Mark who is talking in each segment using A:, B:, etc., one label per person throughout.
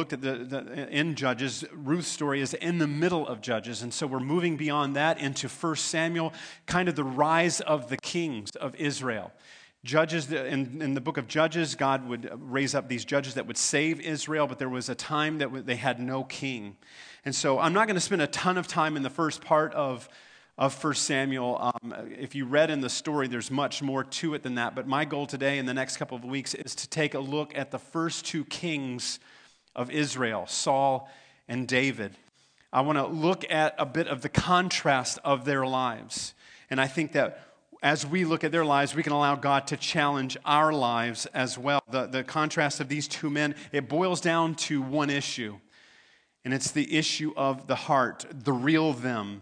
A: looked at the, the, in Judges, Ruth's story is in the middle of Judges. And so we're moving beyond that into First Samuel, kind of the rise of the kings of Israel. Judges, in, in the book of Judges, God would raise up these judges that would save Israel, but there was a time that they had no king. And so I'm not going to spend a ton of time in the first part of, of 1 Samuel. Um, if you read in the story, there's much more to it than that. But my goal today in the next couple of weeks is to take a look at the first two kings of Israel, Saul and David. I want to look at a bit of the contrast of their lives. And I think that as we look at their lives, we can allow God to challenge our lives as well. The, the contrast of these two men, it boils down to one issue, and it's the issue of the heart, the real them,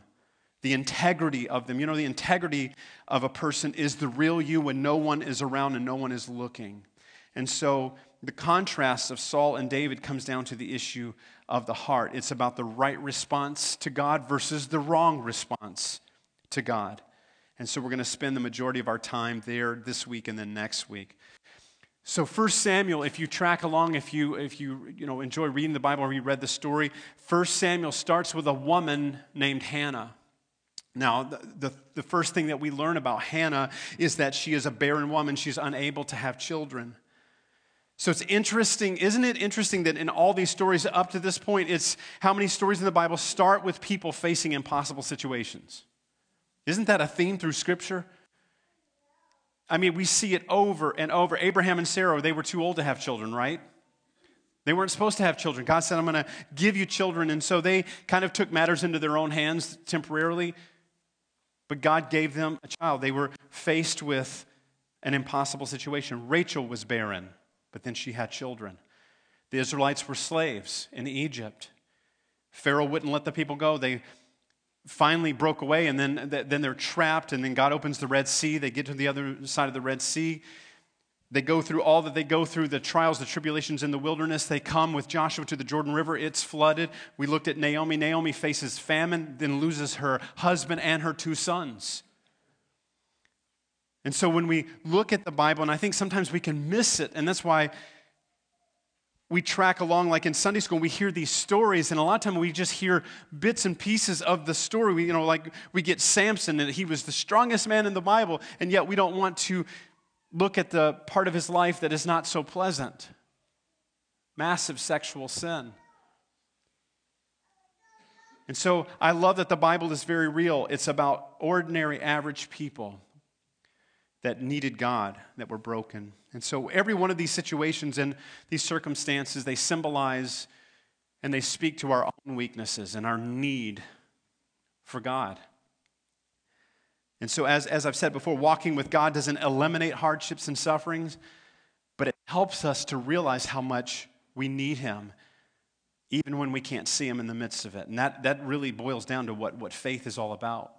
A: the integrity of them. You know, the integrity of a person is the real you when no one is around and no one is looking. And so the contrast of Saul and David comes down to the issue of the heart. It's about the right response to God versus the wrong response to God. And so we're going to spend the majority of our time there this week and then next week. So First Samuel, if you track along, if you, if you, you know, enjoy reading the Bible or you read the story, First Samuel starts with a woman named Hannah. Now, the, the, the first thing that we learn about Hannah is that she is a barren woman. She's unable to have children. So it's interesting, isn't it interesting that in all these stories up to this point, it's how many stories in the Bible start with people facing impossible situations? Isn't that a theme through Scripture? I mean, we see it over and over. Abraham and Sarah, they were too old to have children, right? They weren't supposed to have children. God said, I'm going to give you children. And so they kind of took matters into their own hands temporarily. But God gave them a child. They were faced with an impossible situation. Rachel was barren, but then she had children. The Israelites were slaves in Egypt. Pharaoh wouldn't let the people go. They finally broke away, and then, then they're trapped, and then God opens the Red Sea. They get to the other side of the Red Sea. They go through all that they go through, the trials, the tribulations in the wilderness. They come with Joshua to the Jordan River. It's flooded. We looked at Naomi. Naomi faces famine, then loses her husband and her two sons. And so when we look at the Bible, and I think sometimes we can miss it, and that's why we track along like in sunday school we hear these stories and a lot of time we just hear bits and pieces of the story. We, you know like we get samson and he was the strongest man in the bible and yet we don't want to look at the part of his life that is not so pleasant. Massive sexual sin. And so i love that the bible is very real. It's about ordinary average people that needed God, that were broken. And so every one of these situations and these circumstances, they symbolize and they speak to our own weaknesses and our need for God. And so, as, as I've said before, walking with God doesn't eliminate hardships and sufferings, but it helps us to realize how much we need Him, even when we can't see Him in the midst of it. And that, that really boils down to what, what faith is all about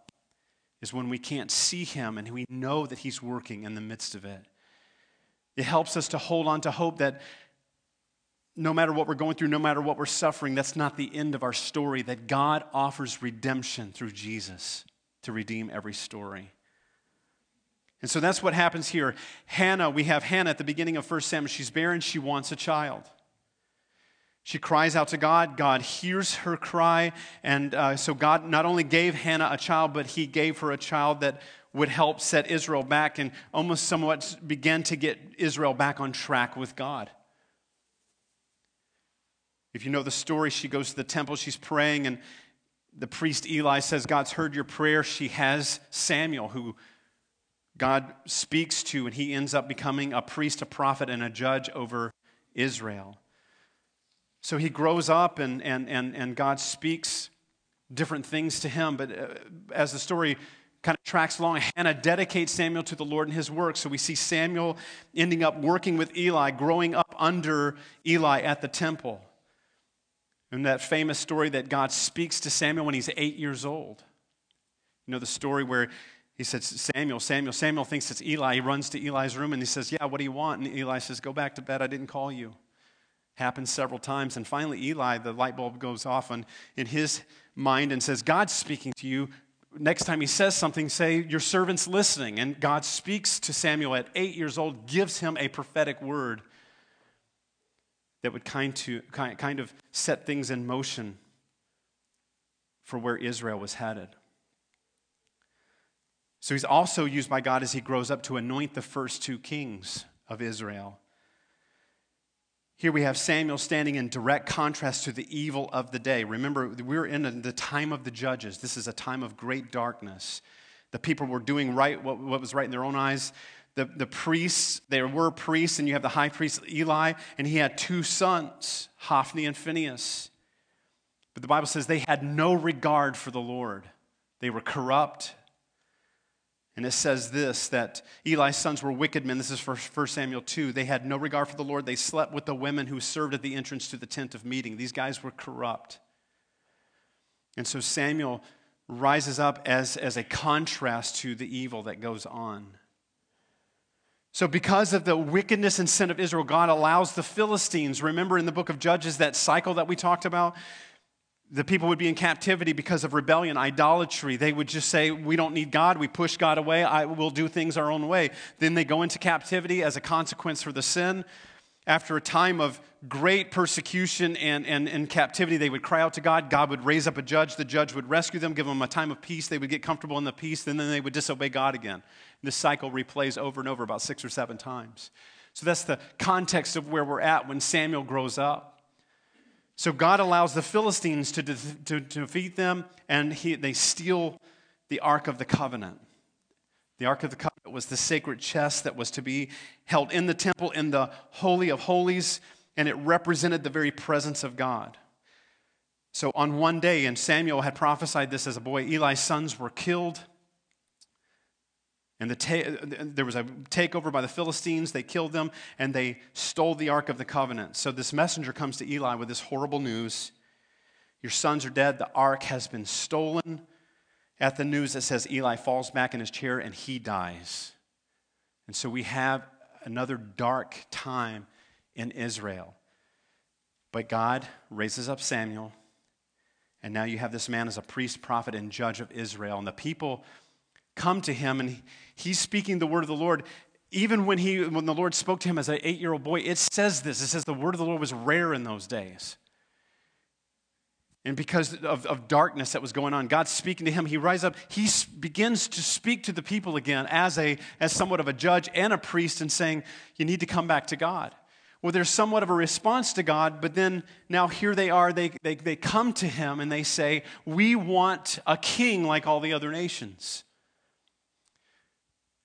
A: is when we can't see Him and we know that He's working in the midst of it. It helps us to hold on to hope that no matter what we're going through, no matter what we're suffering, that's not the end of our story, that God offers redemption through Jesus to redeem every story. And so that's what happens here. Hannah, we have Hannah at the beginning of 1 Samuel. She's barren, she wants a child. She cries out to God. God hears her cry. And uh, so God not only gave Hannah a child, but he gave her a child that would help set Israel back and almost somewhat begin to get Israel back on track with God. If you know the story, she goes to the temple, she's praying, and the priest Eli says, God's heard your prayer. She has Samuel, who God speaks to, and he ends up becoming a priest, a prophet, and a judge over Israel. So he grows up and, and, and, and God speaks different things to him. But uh, as the story kind of tracks along, Hannah dedicates Samuel to the Lord and his work. So we see Samuel ending up working with Eli, growing up under Eli at the temple. And that famous story that God speaks to Samuel when he's eight years old. You know the story where he says, Samuel, Samuel, Samuel thinks it's Eli. He runs to Eli's room and he says, Yeah, what do you want? And Eli says, Go back to bed. I didn't call you happens several times. And finally, Eli, the light bulb goes off in his mind and says, God's speaking to you. Next time he says something, say, Your servant's listening. And God speaks to Samuel at eight years old, gives him a prophetic word. that would kind, to, kind of set things in motion for where Israel was headed. So he's also used by God as he grows up to anoint the first two kings of Israel. Here we have Samuel standing in direct contrast to the evil of the day. Remember, we're in the time of the judges. This is a time of great darkness. The people were doing right, what, what was right in their own eyes. The, the priests, there were priests, and you have the high priest Eli, and he had two sons, Hophni and Phinehas. But the Bible says they had no regard for the Lord. They were corrupt. And it says this that Eli's sons were wicked men. This is for 1 Samuel 2. They had no regard for the Lord. They slept with the women who served at the entrance to the tent of meeting. These guys were corrupt. And so Samuel rises up as, as a contrast to the evil that goes on. So, because of the wickedness and sin of Israel, God allows the Philistines, remember in the book of Judges, that cycle that we talked about? The people would be in captivity because of rebellion, idolatry. They would just say, We don't need God. We push God away. I will do things our own way. Then they go into captivity as a consequence for the sin after a time of great persecution and, and, and captivity, they would cry out to God. God would raise up a judge. The judge would rescue them, give them a time of peace. They would get comfortable in the peace, and then they would disobey God again. This cycle replays over and over about six or seven times. So that's the context of where we're at when Samuel grows up. So God allows the Philistines to, de- to, to defeat them, and he, they steal the Ark of the Covenant. The Ark of the Covenant was the sacred chest that was to be held in the temple in the Holy of Holies, and it represented the very presence of God. So on one day, and Samuel had prophesied this as a boy, Eli's sons were killed. And the ta- there was a takeover by the Philistines. They killed them and they stole the Ark of the Covenant. So this messenger comes to Eli with this horrible news Your sons are dead. The Ark has been stolen at the news that says Eli falls back in his chair and he dies. And so we have another dark time in Israel. But God raises up Samuel, and now you have this man as a priest, prophet, and judge of Israel. And the people come to him, and he's speaking the word of the Lord. Even when, he, when the Lord spoke to him as an eight year old boy, it says this it says the word of the Lord was rare in those days. And because of, of darkness that was going on, God speaking to him, he rises up. He begins to speak to the people again as, a, as somewhat of a judge and a priest and saying, You need to come back to God. Well, there's somewhat of a response to God, but then now here they are. They, they, they come to him and they say, We want a king like all the other nations.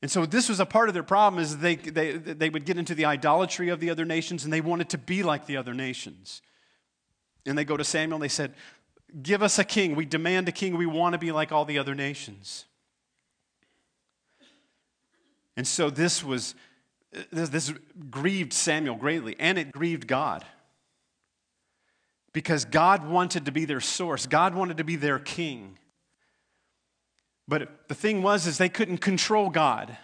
A: And so this was a part of their problem is they, they, they would get into the idolatry of the other nations and they wanted to be like the other nations. And they go to Samuel and they said, Give us a king. We demand a king. We want to be like all the other nations. And so this was, this, this grieved Samuel greatly, and it grieved God. Because God wanted to be their source, God wanted to be their king. But the thing was is they couldn't control God.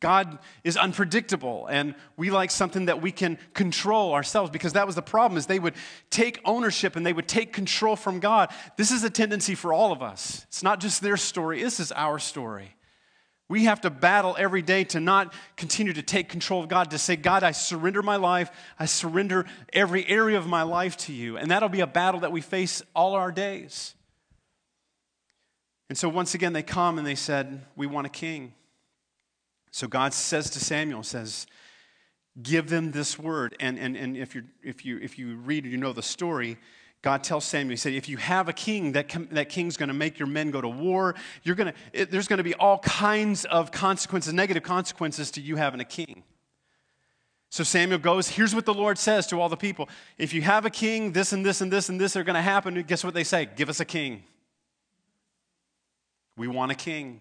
A: God is unpredictable and we like something that we can control ourselves because that was the problem is they would take ownership and they would take control from God. This is a tendency for all of us. It's not just their story, this is our story. We have to battle every day to not continue to take control of God, to say, God, I surrender my life. I surrender every area of my life to you. And that'll be a battle that we face all our days. And so once again, they come and they said, We want a king. So God says to Samuel, says, give them this word. And, and, and if, you if, you, if you read, you know the story, God tells Samuel, He said, if you have a king, that, that king's going to make your men go to war. You're gonna, it, there's going to be all kinds of consequences, negative consequences to you having a king. So Samuel goes, here's what the Lord says to all the people. If you have a king, this and this and this and this are going to happen. Guess what they say? Give us a king. We want a king.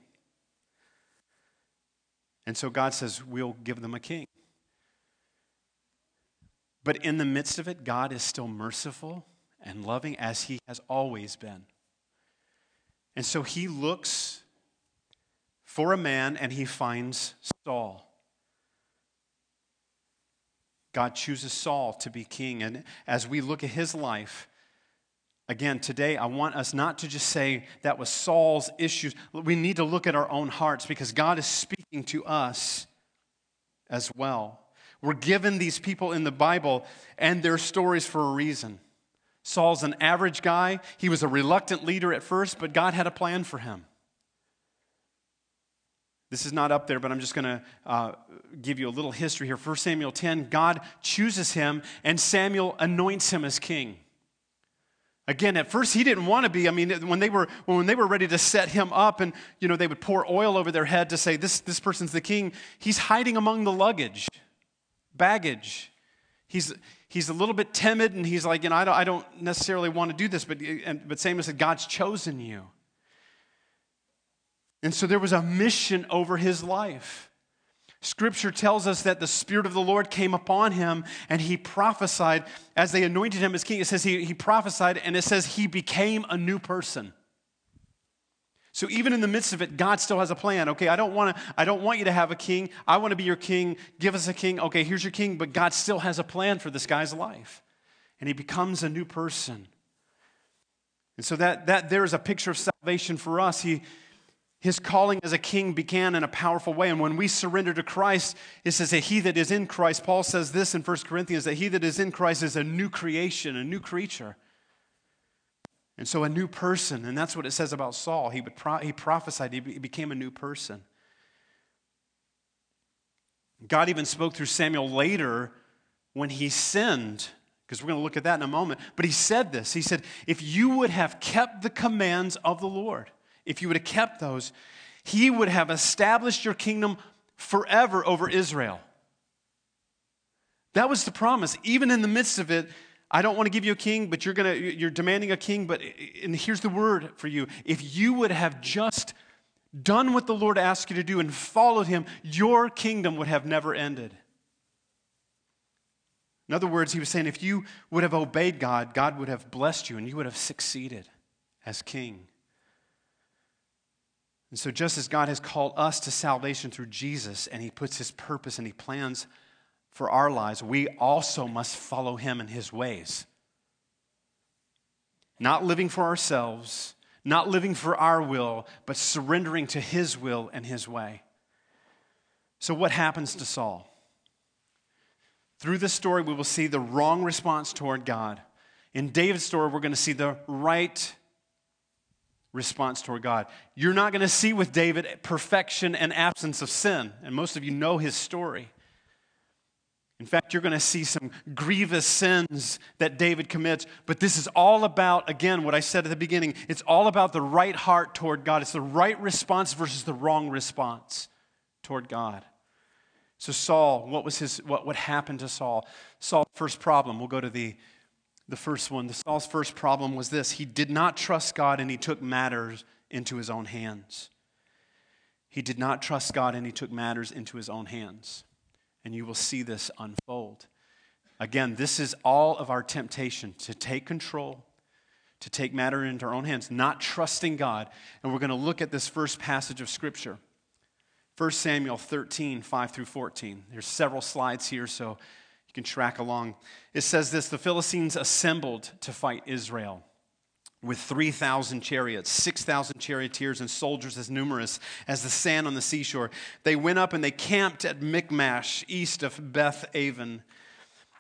A: And so God says, We'll give them a king. But in the midst of it, God is still merciful and loving as he has always been. And so he looks for a man and he finds Saul. God chooses Saul to be king. And as we look at his life, Again, today I want us not to just say that was Saul's issues. We need to look at our own hearts because God is speaking to us as well. We're given these people in the Bible and their stories for a reason. Saul's an average guy. He was a reluctant leader at first, but God had a plan for him. This is not up there, but I'm just going to uh, give you a little history here. 1 Samuel 10, God chooses him, and Samuel anoints him as king. Again, at first he didn't want to be. I mean, when they were when they were ready to set him up, and you know they would pour oil over their head to say this this person's the king. He's hiding among the luggage, baggage. He's he's a little bit timid, and he's like, you know, I don't, I don't necessarily want to do this, but and, but Samuel said, God's chosen you. And so there was a mission over his life. Scripture tells us that the Spirit of the Lord came upon him and he prophesied as they anointed him as king. It says he, he prophesied and it says he became a new person. So even in the midst of it, God still has a plan. Okay, I don't want to, I don't want you to have a king. I want to be your king. Give us a king. Okay, here's your king, but God still has a plan for this guy's life. And he becomes a new person. And so that, that there is a picture of salvation for us. He, his calling as a king began in a powerful way. And when we surrender to Christ, it says that he that is in Christ, Paul says this in 1 Corinthians, that he that is in Christ is a new creation, a new creature. And so a new person, and that's what it says about Saul. He, would pro- he prophesied, he, be- he became a new person. God even spoke through Samuel later when he sinned, because we're going to look at that in a moment. But he said this He said, If you would have kept the commands of the Lord, if you would have kept those, he would have established your kingdom forever over Israel. That was the promise. Even in the midst of it, I don't want to give you a king, but you're gonna you're demanding a king, but and here's the word for you. If you would have just done what the Lord asked you to do and followed him, your kingdom would have never ended. In other words, he was saying if you would have obeyed God, God would have blessed you and you would have succeeded as king. And so, just as God has called us to salvation through Jesus and He puts His purpose and He plans for our lives, we also must follow Him in His ways. Not living for ourselves, not living for our will, but surrendering to His will and His way. So, what happens to Saul? Through this story, we will see the wrong response toward God. In David's story, we're going to see the right response toward God. You're not going to see with David perfection and absence of sin, and most of you know his story. In fact, you're going to see some grievous sins that David commits, but this is all about, again, what I said at the beginning. It's all about the right heart toward God. It's the right response versus the wrong response toward God. So, Saul, what was his, what, what happened to Saul? Saul's first problem, we'll go to the the first one, the Saul's first problem was this he did not trust God and he took matters into his own hands. He did not trust God and he took matters into his own hands. And you will see this unfold. Again, this is all of our temptation to take control, to take matter into our own hands, not trusting God. And we're going to look at this first passage of Scripture. 1 Samuel 13, 5 through 14. There's several slides here, so can track along. It says this The Philistines assembled to fight Israel with 3,000 chariots, 6,000 charioteers, and soldiers as numerous as the sand on the seashore. They went up and they camped at Michmash, east of Beth Aven.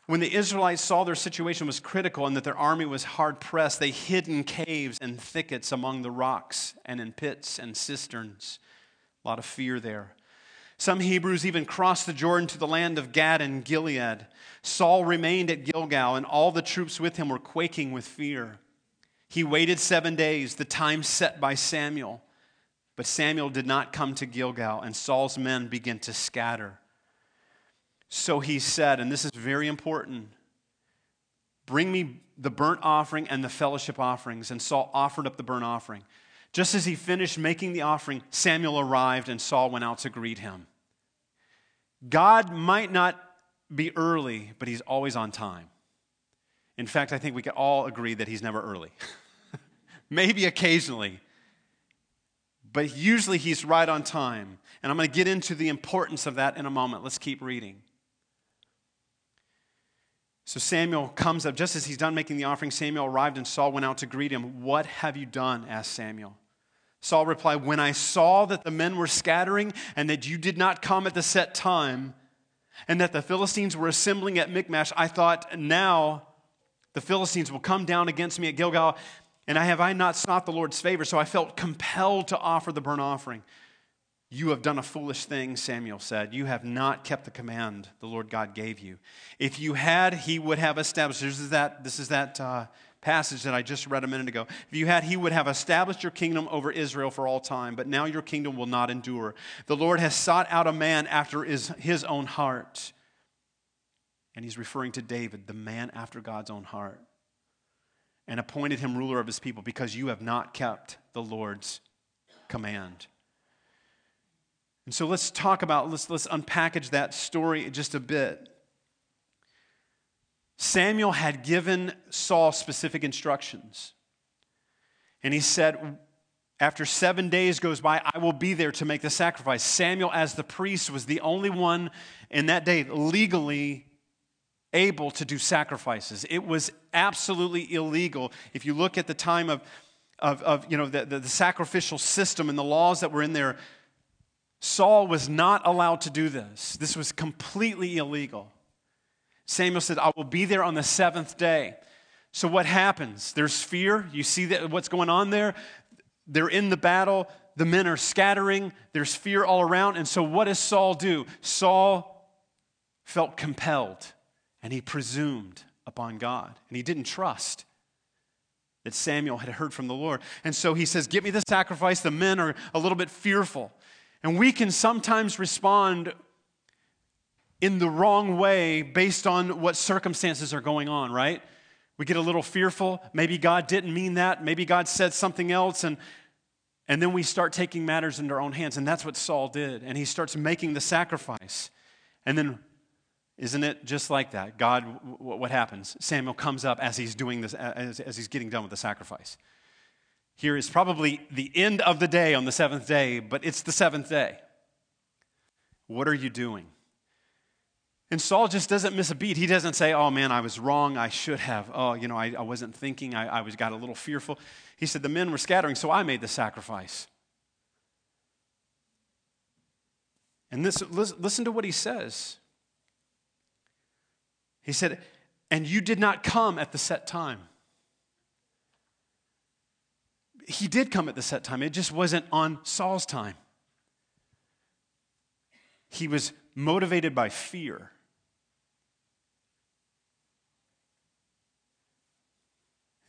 A: When the Israelites saw their situation was critical and that their army was hard pressed, they hid in caves and thickets among the rocks and in pits and cisterns. A lot of fear there. Some Hebrews even crossed the Jordan to the land of Gad and Gilead. Saul remained at Gilgal, and all the troops with him were quaking with fear. He waited seven days, the time set by Samuel. But Samuel did not come to Gilgal, and Saul's men began to scatter. So he said, and this is very important Bring me the burnt offering and the fellowship offerings. And Saul offered up the burnt offering. Just as he finished making the offering, Samuel arrived and Saul went out to greet him. God might not be early, but he's always on time. In fact, I think we can all agree that he's never early. Maybe occasionally, but usually he's right on time. And I'm going to get into the importance of that in a moment. Let's keep reading. So Samuel comes up, just as he's done making the offering, Samuel arrived and Saul went out to greet him. What have you done? asked Samuel. Saul replied, When I saw that the men were scattering and that you did not come at the set time, and that the Philistines were assembling at Michmash, I thought, now the Philistines will come down against me at Gilgal, and I have I not sought the Lord's favor, so I felt compelled to offer the burnt offering. You have done a foolish thing, Samuel said. You have not kept the command the Lord God gave you. If you had, he would have established. This is that, this is that uh, passage that I just read a minute ago. If you had, he would have established your kingdom over Israel for all time, but now your kingdom will not endure. The Lord has sought out a man after his, his own heart. And he's referring to David, the man after God's own heart, and appointed him ruler of his people because you have not kept the Lord's command. And so let's talk about, let's, let's unpackage that story just a bit. Samuel had given Saul specific instructions. And he said, after seven days goes by, I will be there to make the sacrifice. Samuel, as the priest, was the only one in that day legally able to do sacrifices. It was absolutely illegal. If you look at the time of, of, of you know, the, the, the sacrificial system and the laws that were in there, Saul was not allowed to do this. This was completely illegal. Samuel said, I will be there on the seventh day. So, what happens? There's fear. You see that, what's going on there? They're in the battle. The men are scattering. There's fear all around. And so, what does Saul do? Saul felt compelled and he presumed upon God and he didn't trust that Samuel had heard from the Lord. And so he says, Get me the sacrifice. The men are a little bit fearful. And we can sometimes respond in the wrong way based on what circumstances are going on, right? We get a little fearful. Maybe God didn't mean that. Maybe God said something else. And, and then we start taking matters into our own hands. And that's what Saul did. And he starts making the sacrifice. And then, isn't it just like that? God, what happens? Samuel comes up as he's doing this, as, as he's getting done with the sacrifice. Here is probably the end of the day on the seventh day, but it's the seventh day. What are you doing? And Saul just doesn't miss a beat. He doesn't say, Oh man, I was wrong. I should have. Oh, you know, I, I wasn't thinking. I, I was, got a little fearful. He said, The men were scattering, so I made the sacrifice. And this, listen to what he says. He said, And you did not come at the set time he did come at the set time, it just wasn't on Saul's time. He was motivated by fear.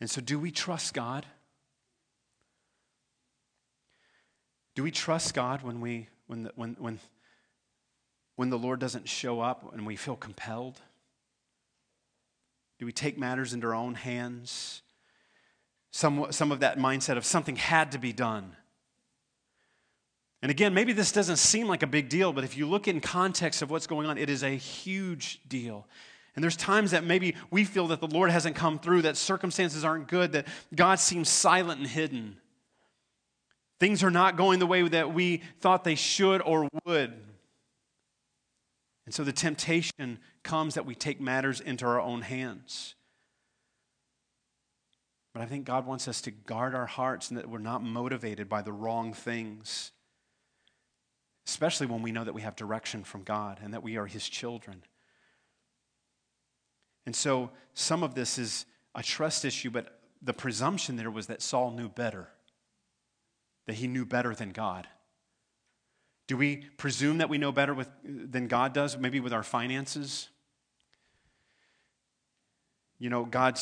A: And so, do we trust God? Do we trust God when, we, when, the, when, when, when the Lord doesn't show up and we feel compelled? Do we take matters into our own hands? some, some of that mindset of something had to be done. And again, maybe this doesn't seem like a big deal, but if you look in context of what's going on, it is a huge deal. And there's times that maybe we feel that the Lord hasn't come through, that circumstances aren't good, that God seems silent and hidden. Things are not going the way that we thought they should or would. And so the temptation comes that we take matters into our own hands. But I think God wants us to guard our hearts and that we're not motivated by the wrong things, especially when we know that we have direction from God and that we are His children. And so some of this is a trust issue, but the presumption there was that Saul knew better, that he knew better than God. Do we presume that we know better with, than God does, maybe with our finances? you know, God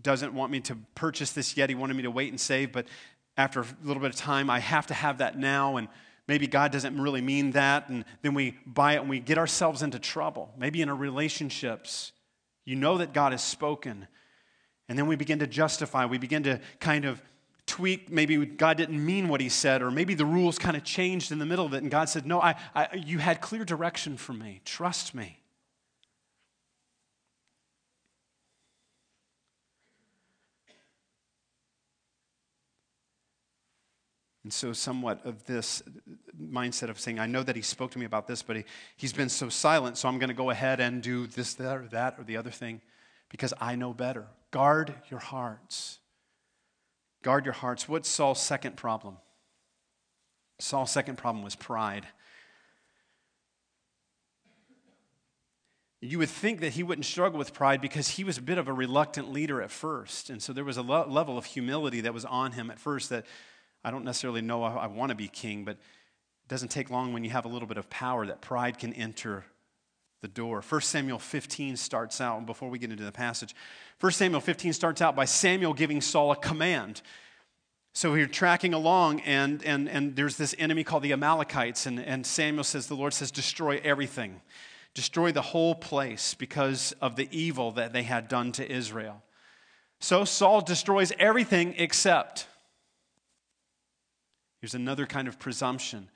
A: doesn't want me to purchase this yet. He wanted me to wait and save, but after a little bit of time, I have to have that now. And maybe God doesn't really mean that. And then we buy it and we get ourselves into trouble. Maybe in our relationships, you know that God has spoken. And then we begin to justify, we begin to kind of tweak. Maybe God didn't mean what he said, or maybe the rules kind of changed in the middle of it. And God said, No, I, I, you had clear direction from me. Trust me. And so, somewhat of this mindset of saying, I know that he spoke to me about this, but he, he's been so silent, so I'm going to go ahead and do this, that, or that, or the other thing because I know better. Guard your hearts. Guard your hearts. What's Saul's second problem? Saul's second problem was pride. You would think that he wouldn't struggle with pride because he was a bit of a reluctant leader at first. And so there was a lo- level of humility that was on him at first that I don't necessarily know I, want to be king, but it doesn't take long when you have a little bit of power that pride can enter the door. 1 Samuel 15 starts out, and before we get into the passage, 1 Samuel 15 starts out by Samuel giving Saul a command. So we're tracking along, and, and, and there's this enemy called the Amalekites, and, and Samuel says, The Lord says, destroy everything destroy the whole place because of the evil that they had done to Israel. So Saul destroys everything except. Here's another kind of presumption.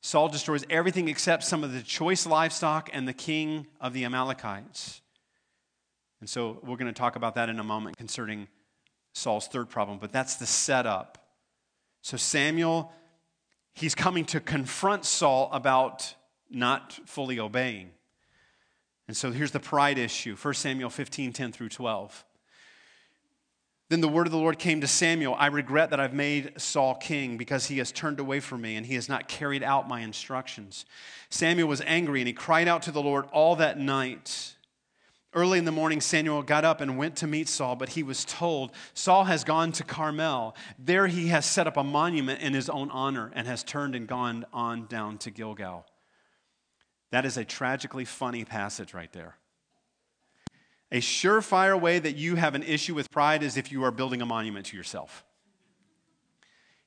A: Saul destroys everything except some of the choice livestock and the king of the Amalekites. And so we're going to talk about that in a moment concerning Saul's third problem, but that's the setup. So Samuel, he's coming to confront Saul about not fully obeying. And so here's the pride issue 1 Samuel 15 10 through 12. Then the word of the Lord came to Samuel I regret that I've made Saul king because he has turned away from me and he has not carried out my instructions. Samuel was angry and he cried out to the Lord all that night. Early in the morning, Samuel got up and went to meet Saul, but he was told, Saul has gone to Carmel. There he has set up a monument in his own honor and has turned and gone on down to Gilgal. That is a tragically funny passage right there. A surefire way that you have an issue with pride is if you are building a monument to yourself.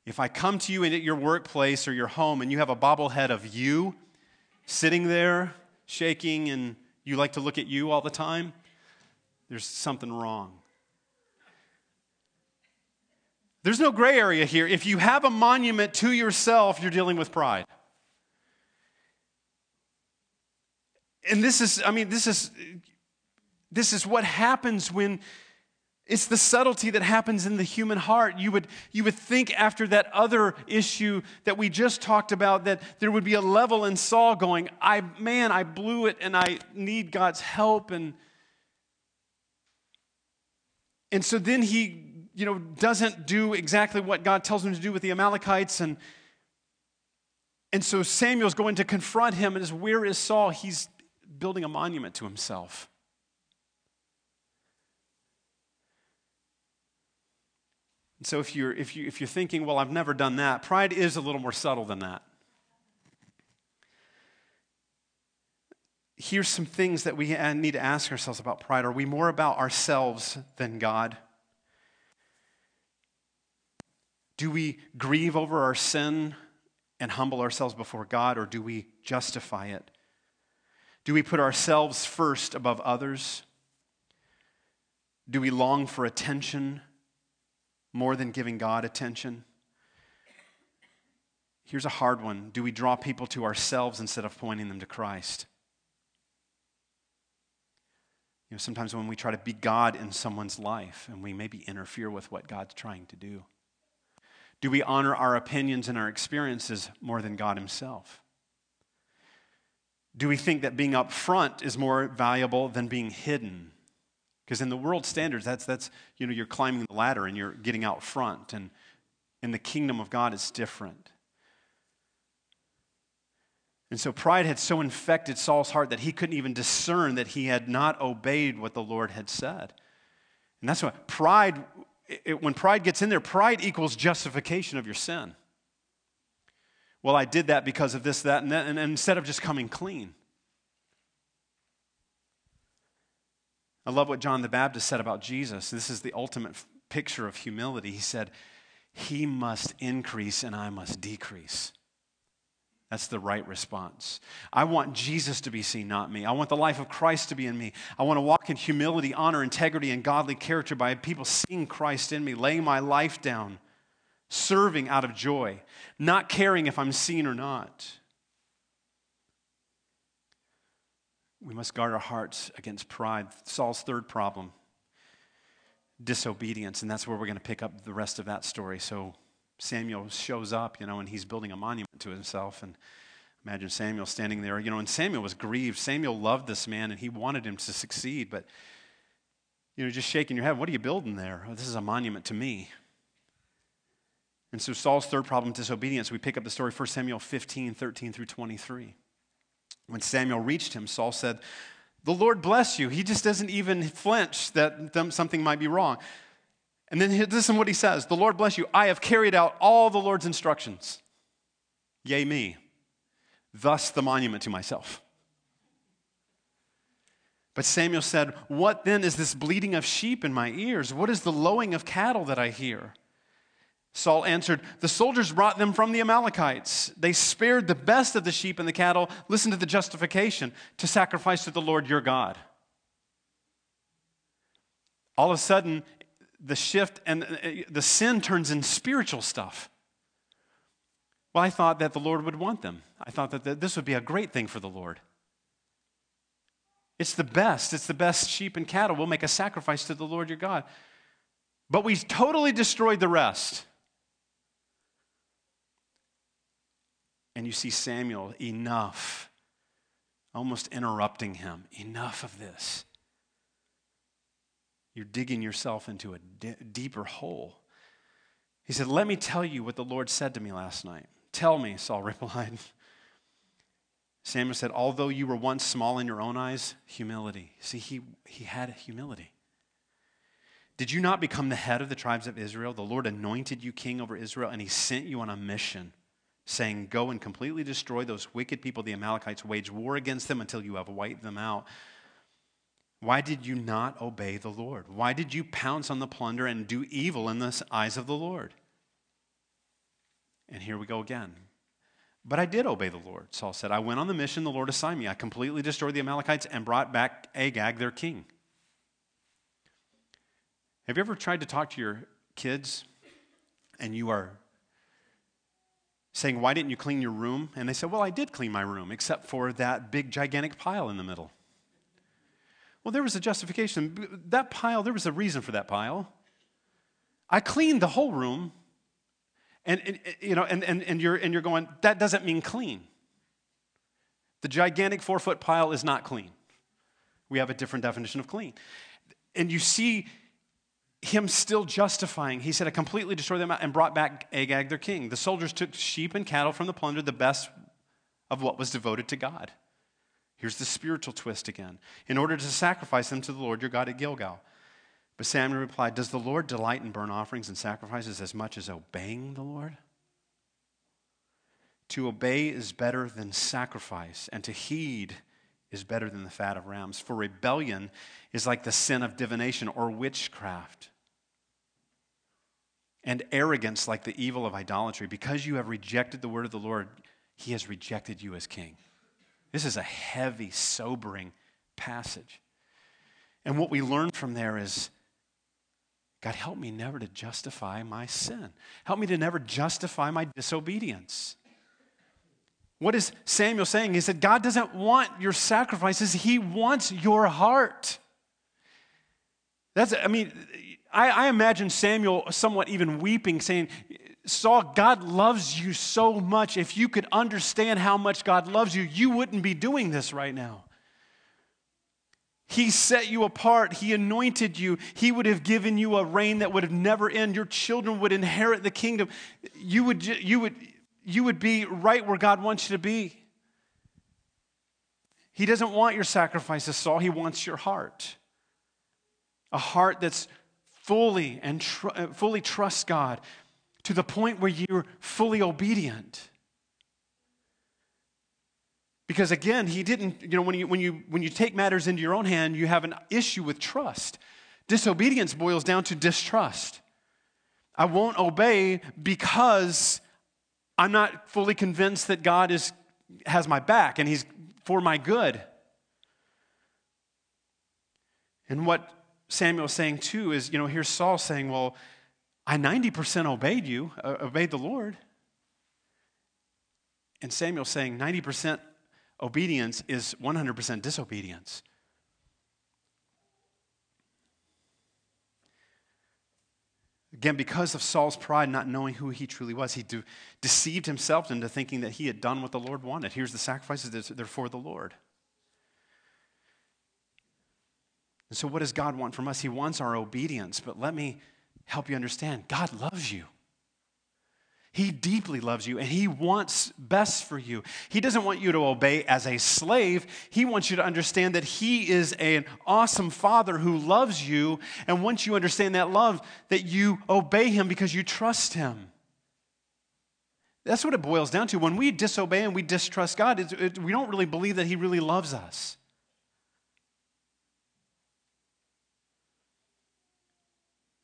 A: If I come to you at your workplace or your home and you have a bobblehead of you sitting there shaking and you like to look at you all the time, there's something wrong. There's no gray area here. If you have a monument to yourself, you're dealing with pride. And this is, I mean, this is, this is what happens when it's the subtlety that happens in the human heart. You would, you would think after that other issue that we just talked about that there would be a level in Saul going, I, man, I blew it and I need God's help. And, and so then he, you know, doesn't do exactly what God tells him to do with the Amalekites. And, and so Samuel's going to confront him and is, where is Saul? He's building a monument to himself. So if you're, if, you, if you're thinking, well, I've never done that, pride is a little more subtle than that. Here's some things that we need to ask ourselves about pride. Are we more about ourselves than God? Do we grieve over our sin and humble ourselves before God, or do we justify it? Do we put ourselves first above others? Do we long for attention more than giving God attention? Here's a hard one Do we draw people to ourselves instead of pointing them to Christ? You know, sometimes when we try to be God in someone's life and we maybe interfere with what God's trying to do. Do we honor our opinions and our experiences more than God Himself? Do we think that being up front is more valuable than being hidden? Because in the world standards, that's, that's, you know, you're climbing the ladder and you're getting out front. And in the kingdom of God, it's different. And so pride had so infected Saul's heart that he couldn't even discern that he had not obeyed what the Lord had said. And that's why pride, it, when pride gets in there, pride equals justification of your sin well, I did that because of this, that, and that, and, and instead of just coming clean. I love what John the Baptist said about Jesus. This is the ultimate picture of humility. He said, He must increase and I must decrease. That's the right response. I want Jesus to be seen, not me. I want the life of Christ to be in me. I want to walk in humility, honor, integrity, and godly character by people seeing Christ in me, laying my life down serving out of joy, not caring if I'm seen or not. We must guard our hearts against pride. Saul's third problem disobedience, and that's where we're going to pick up the rest of that story. So Samuel shows up, you know, and he's building a monument to himself. And imagine Samuel standing there, you know, and Samuel was grieved. Samuel loved this man and he wanted him to succeed, but, you know, just shaking your head, what are you building there? Oh, this is a monument to me. And so Saul's third problem, disobedience, we pick up the story 1 Samuel 15, 13 through 23. When Samuel reached him, Saul said, The Lord bless you. He just doesn't even flinch that something might be wrong. And then is what he says The Lord bless you. I have carried out all the Lord's instructions. Yea, me. Thus the monument to myself. But Samuel said, What then is this bleating of sheep in my ears? What is the lowing of cattle that I hear? Saul answered, The soldiers brought them from the Amalekites. They spared the best of the sheep and the cattle. Listen to the justification to sacrifice to the Lord your God. All of a sudden, the shift and uh, the sin turns in spiritual stuff. Well, I thought that the Lord would want them. I thought that this would be a great thing for the Lord. It's the best. It's the best sheep and cattle. We'll make a sacrifice to the Lord your God. But we totally destroyed the rest. And you see Samuel, enough, almost interrupting him. Enough of this. You're digging yourself into a d- deeper hole. He said, Let me tell you what the Lord said to me last night. Tell me, Saul replied. Samuel said, Although you were once small in your own eyes, humility. See, he, he had humility. Did you not become the head of the tribes of Israel? The Lord anointed you king over Israel, and he sent you on a mission saying, Go and completely destroy those wicked people, the Amalekites, wage war against them until you have wiped them out. Why did you not obey the Lord? Why did you pounce on the plunder and do evil in the eyes of the Lord? And here we go again. But I did obey the Lord, Saul said. I went on the mission the Lord assigned me. I completely destroyed the Amalekites and brought back Agag, their king. Have you ever tried to talk to your kids and you are saying, Why didn't you clean your room? And they said, Well, I did clean my room, except for that big, gigantic pile in the middle. Well, there was a justification. That pile, there was a reason for that pile. I cleaned the whole room. And, and you know, and, and, and, you're, and you're going, that doesn't mean clean. The gigantic four foot pile is not clean. We have a different definition of clean. And you see him still justifying. He said, I completely destroyed them and brought back Agag, their king. The soldiers took sheep and cattle from the plunder, the best of what was devoted to God. Here's the spiritual twist again. In order to sacrifice them to the Lord your God at Gilgal. But Samuel replied, Does the Lord delight in burnt offerings and sacrifices as much as obeying the Lord? To obey is better than sacrifice, and to heed is better than the fat of rams. For rebellion is like the sin of divination or witchcraft and arrogance like the evil of idolatry. Because you have rejected the word of the Lord, he has rejected you as king. This is a heavy, sobering passage. And what we learn from there is God, help me never to justify my sin. Help me to never justify my disobedience. What is Samuel saying? He said, God doesn't want your sacrifices, He wants your heart. That's, I mean, I, I imagine Samuel somewhat even weeping, saying, Saul, God loves you so much. If you could understand how much God loves you, you wouldn't be doing this right now. He set you apart. He anointed you. He would have given you a reign that would have never end. Your children would inherit the kingdom. You would, you would, you would be right where God wants you to be. He doesn't want your sacrifices, Saul. He wants your heart. A heart that's fully and tr- uh, fully trusts God to the point where you're fully obedient. Because again, he didn't, you know, when you, when, you, when you take matters into your own hand, you have an issue with trust. Disobedience boils down to distrust. I won't obey because I'm not fully convinced that God is, has my back and he's for my good. And what Samuel saying too is, you know, here's Saul saying, Well, I 90% obeyed you, uh, obeyed the Lord. And Samuel saying 90% obedience is 100% disobedience. Again, because of Saul's pride, not knowing who he truly was, he de- deceived himself into thinking that he had done what the Lord wanted. Here's the sacrifices, they're for the Lord. And so, what does God want from us? He wants our obedience. But let me help you understand God loves you. He deeply loves you and He wants best for you. He doesn't want you to obey as a slave. He wants you to understand that He is an awesome Father who loves you. And once you understand that love, that you obey Him because you trust Him. That's what it boils down to. When we disobey and we distrust God, it, we don't really believe that He really loves us.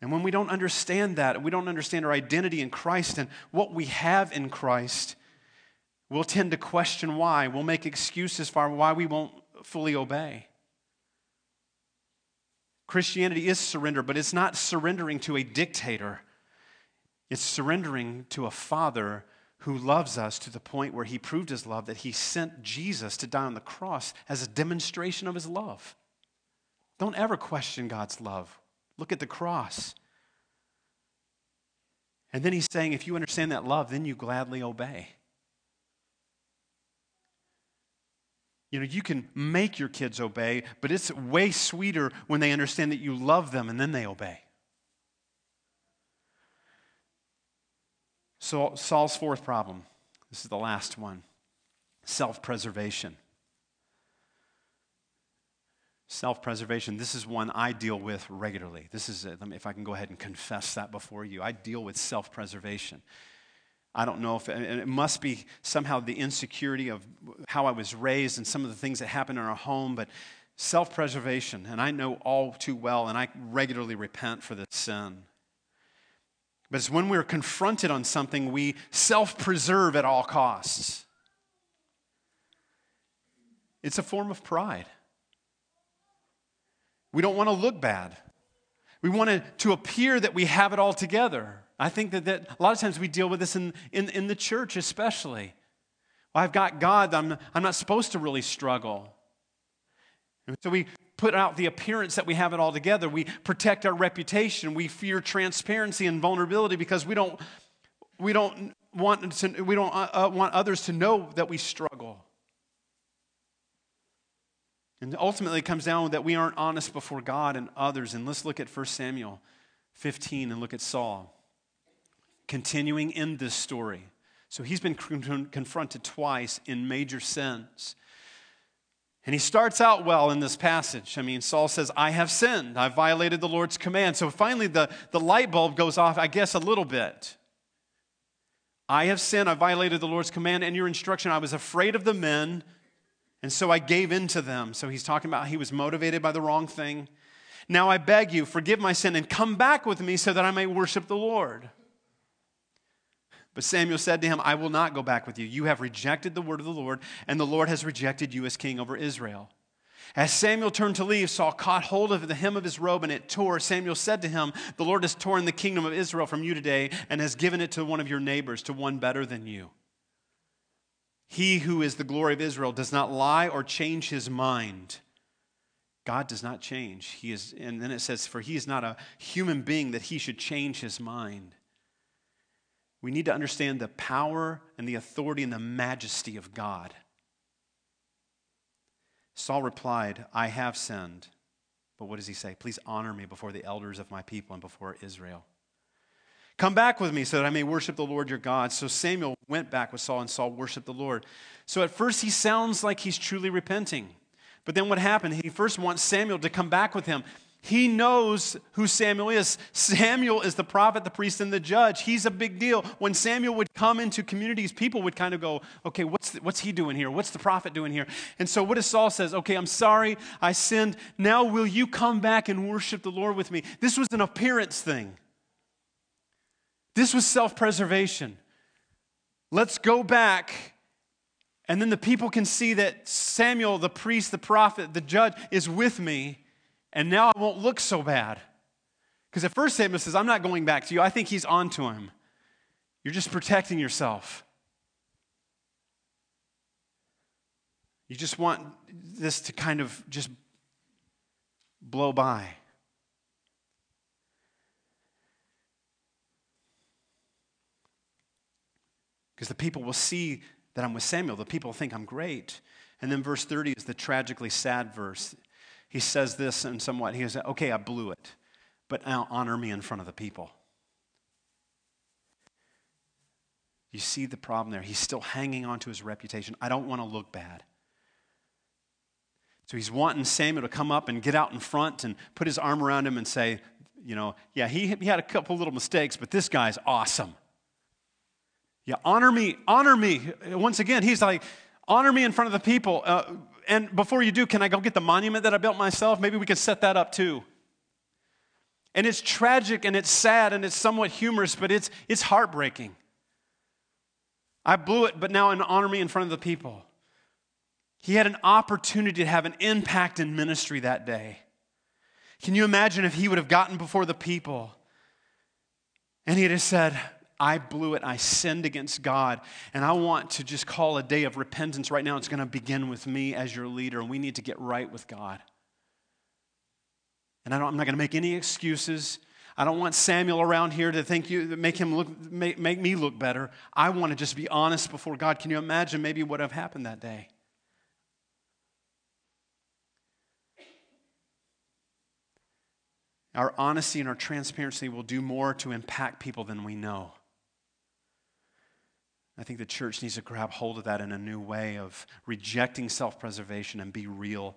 A: And when we don't understand that, we don't understand our identity in Christ and what we have in Christ, we'll tend to question why. We'll make excuses for why we won't fully obey. Christianity is surrender, but it's not surrendering to a dictator. It's surrendering to a father who loves us to the point where he proved his love that he sent Jesus to die on the cross as a demonstration of his love. Don't ever question God's love. Look at the cross. And then he's saying, if you understand that love, then you gladly obey. You know, you can make your kids obey, but it's way sweeter when they understand that you love them and then they obey. So, Saul's fourth problem this is the last one self preservation. Self preservation, this is one I deal with regularly. This is, a, if I can go ahead and confess that before you, I deal with self preservation. I don't know if it must be somehow the insecurity of how I was raised and some of the things that happened in our home, but self preservation, and I know all too well, and I regularly repent for this sin. But it's when we're confronted on something, we self preserve at all costs. It's a form of pride. We don't want to look bad. We want to, to appear that we have it all together. I think that, that a lot of times we deal with this in, in, in the church, especially. Well, I've got God, I'm, I'm not supposed to really struggle. And so we put out the appearance that we have it all together. We protect our reputation. We fear transparency and vulnerability because we don't, we don't, want, to, we don't uh, uh want others to know that we struggle. And ultimately, it comes down that we aren't honest before God and others. And let's look at 1 Samuel 15 and look at Saul. Continuing in this story. So he's been confronted twice in major sins. And he starts out well in this passage. I mean, Saul says, I have sinned. I've violated the Lord's command. So finally, the, the light bulb goes off, I guess, a little bit. I have sinned. I violated the Lord's command and your instruction. I was afraid of the men and so I gave in to them. So he's talking about he was motivated by the wrong thing. Now I beg you, forgive my sin and come back with me so that I may worship the Lord. But Samuel said to him, I will not go back with you. You have rejected the word of the Lord, and the Lord has rejected you as king over Israel. As Samuel turned to leave, Saul caught hold of the hem of his robe and it tore. Samuel said to him, The Lord has torn the kingdom of Israel from you today and has given it to one of your neighbors, to one better than you. He who is the glory of Israel does not lie or change his mind. God does not change. He is, and then it says, For he is not a human being that he should change his mind. We need to understand the power and the authority and the majesty of God. Saul replied, I have sinned. But what does he say? Please honor me before the elders of my people and before Israel. Come back with me so that I may worship the Lord your God. So Samuel went back with Saul, and Saul worshiped the Lord. So at first, he sounds like he's truly repenting. But then what happened? He first wants Samuel to come back with him. He knows who Samuel is. Samuel is the prophet, the priest, and the judge. He's a big deal. When Samuel would come into communities, people would kind of go, okay, what's, the, what's he doing here? What's the prophet doing here? And so what does Saul says? Okay, I'm sorry, I sinned. Now will you come back and worship the Lord with me? This was an appearance thing. This was self preservation. Let's go back. And then the people can see that Samuel, the priest, the prophet, the judge, is with me. And now I won't look so bad. Because at first Samuel says, I'm not going back to you. I think he's on to him. You're just protecting yourself. You just want this to kind of just blow by. Because the people will see that I'm with Samuel. The people think I'm great. And then verse 30 is the tragically sad verse. He says this and somewhat. He says, Okay, I blew it, but now honor me in front of the people. You see the problem there. He's still hanging on to his reputation. I don't want to look bad. So he's wanting Samuel to come up and get out in front and put his arm around him and say, you know, yeah, he, he had a couple little mistakes, but this guy's awesome. Yeah, honor me, honor me. Once again, he's like, honor me in front of the people. Uh, and before you do, can I go get the monument that I built myself? Maybe we can set that up too. And it's tragic and it's sad and it's somewhat humorous, but it's, it's heartbreaking. I blew it, but now honor me in front of the people. He had an opportunity to have an impact in ministry that day. Can you imagine if he would have gotten before the people and he had said, I blew it. I sinned against God. And I want to just call a day of repentance right now. It's going to begin with me as your leader, and we need to get right with God. And I am not going to make any excuses. I don't want Samuel around here to think you make him look make, make me look better. I want to just be honest before God. Can you imagine maybe what would have happened that day? Our honesty and our transparency will do more to impact people than we know. I think the church needs to grab hold of that in a new way of rejecting self preservation and be real.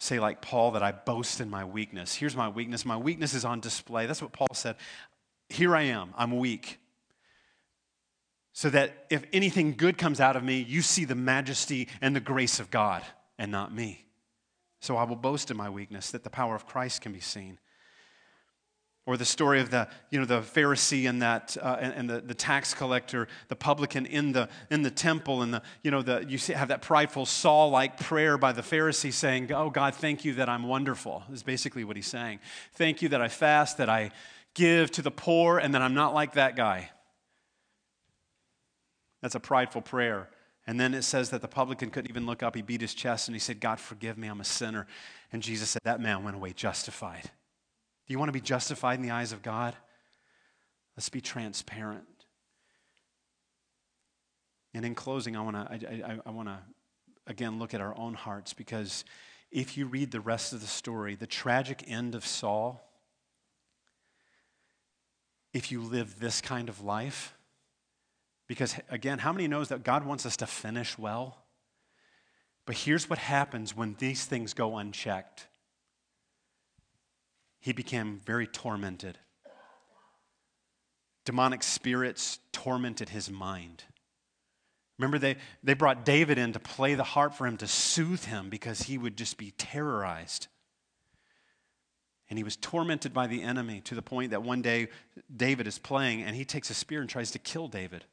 A: Say, like Paul, that I boast in my weakness. Here's my weakness. My weakness is on display. That's what Paul said. Here I am. I'm weak. So that if anything good comes out of me, you see the majesty and the grace of God and not me. So I will boast in my weakness that the power of Christ can be seen. Or the story of the, you know, the Pharisee and, that, uh, and, and, the, the tax collector, the publican in the, in the temple, and the, you, know, the, you have that prideful Saul like prayer by the Pharisee saying, Oh, God, thank you that I'm wonderful, is basically what he's saying. Thank you that I fast, that I give to the poor, and that I'm not like that guy. That's a prideful prayer. And then it says that the publican couldn't even look up. He beat his chest and he said, God, forgive me, I'm a sinner. And Jesus said, That man went away justified. Do you want to be justified in the eyes of God? Let's be transparent. And in closing, I want to I, I, I want to again look at our own hearts because if you read the rest of the story, the tragic end of Saul, if you live this kind of life, because again, how many knows that God wants us to finish well? But here's what happens when these things go unchecked he became very tormented. Demonic spirits tormented his mind. Remember, they, they brought David in to play the harp for him to soothe him because he would just be terrorized. And he was tormented by the enemy to the point that one day David is playing and he takes a spear and tries to kill David.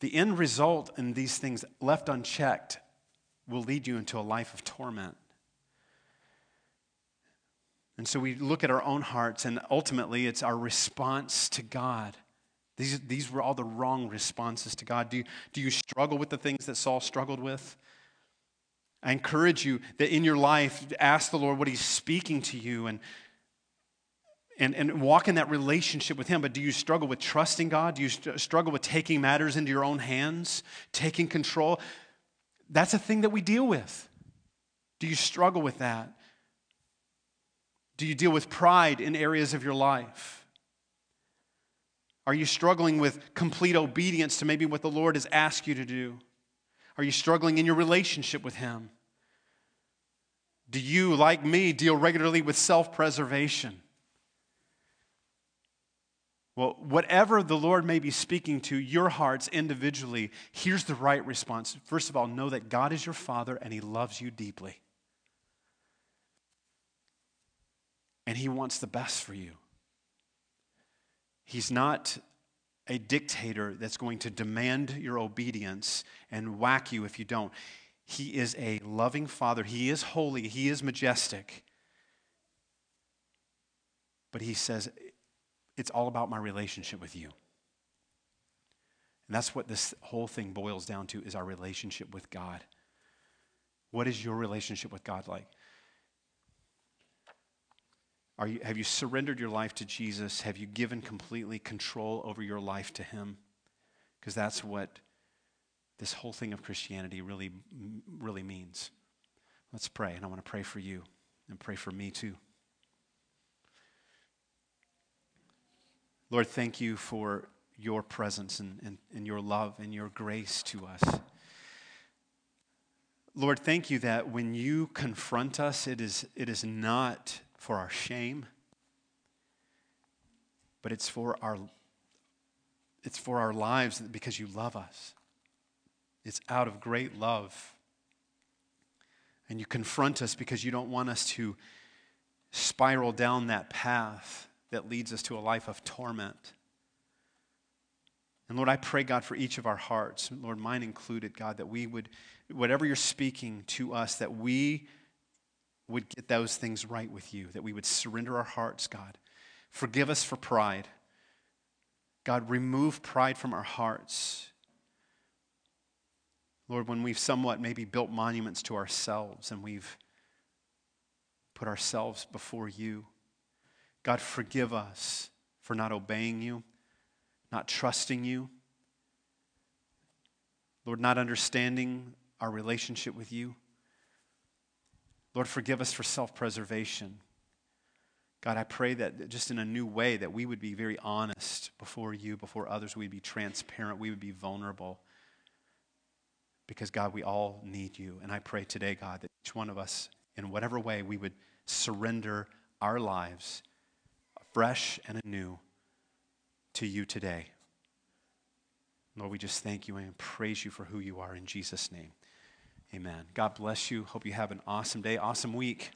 A: The end result in these things left unchecked will lead you into a life of torment. And so we look at our own hearts, and ultimately it's our response to God. These, these were all the wrong responses to God. Do you, do you struggle with the things that Saul struggled with? I encourage you that in your life, ask the Lord what He's speaking to you and, and, and walk in that relationship with Him. But do you struggle with trusting God? Do you struggle with taking matters into your own hands, taking control? That's a thing that we deal with. Do you struggle with that? Do you deal with pride in areas of your life? Are you struggling with complete obedience to maybe what the Lord has asked you to do? Are you struggling in your relationship with Him? Do you, like me, deal regularly with self preservation? Well, whatever the Lord may be speaking to your hearts individually, here's the right response. First of all, know that God is your Father and He loves you deeply. And He wants the best for you. He's not a dictator that's going to demand your obedience and whack you if you don't. He is a loving Father. He is holy, He is majestic. But He says, it's all about my relationship with you. And that's what this whole thing boils down to is our relationship with God. What is your relationship with God like? Are you, have you surrendered your life to Jesus? Have you given completely control over your life to Him? Because that's what this whole thing of Christianity really, really means. Let's pray, and I want to pray for you and pray for me too. Lord, thank you for your presence and, and, and your love and your grace to us. Lord, thank you that when you confront us, it is, it is not for our shame, but it's for our, it's for our lives because you love us. It's out of great love. And you confront us because you don't want us to spiral down that path that leads us to a life of torment. And Lord, I pray, God, for each of our hearts, Lord, mine included, God, that we would, whatever you're speaking to us, that we would get those things right with you, that we would surrender our hearts, God. Forgive us for pride. God, remove pride from our hearts. Lord, when we've somewhat maybe built monuments to ourselves and we've put ourselves before you, God, forgive us for not obeying you not trusting you. Lord, not understanding our relationship with you. Lord, forgive us for self preservation. God, I pray that just in a new way that we would be very honest before you, before others. We'd be transparent. We would be vulnerable. Because, God, we all need you. And I pray today, God, that each one of us, in whatever way, we would surrender our lives fresh and anew to you today. Lord, we just thank you and praise you for who you are in Jesus' name. Amen. God bless you. Hope you have an awesome day, awesome week.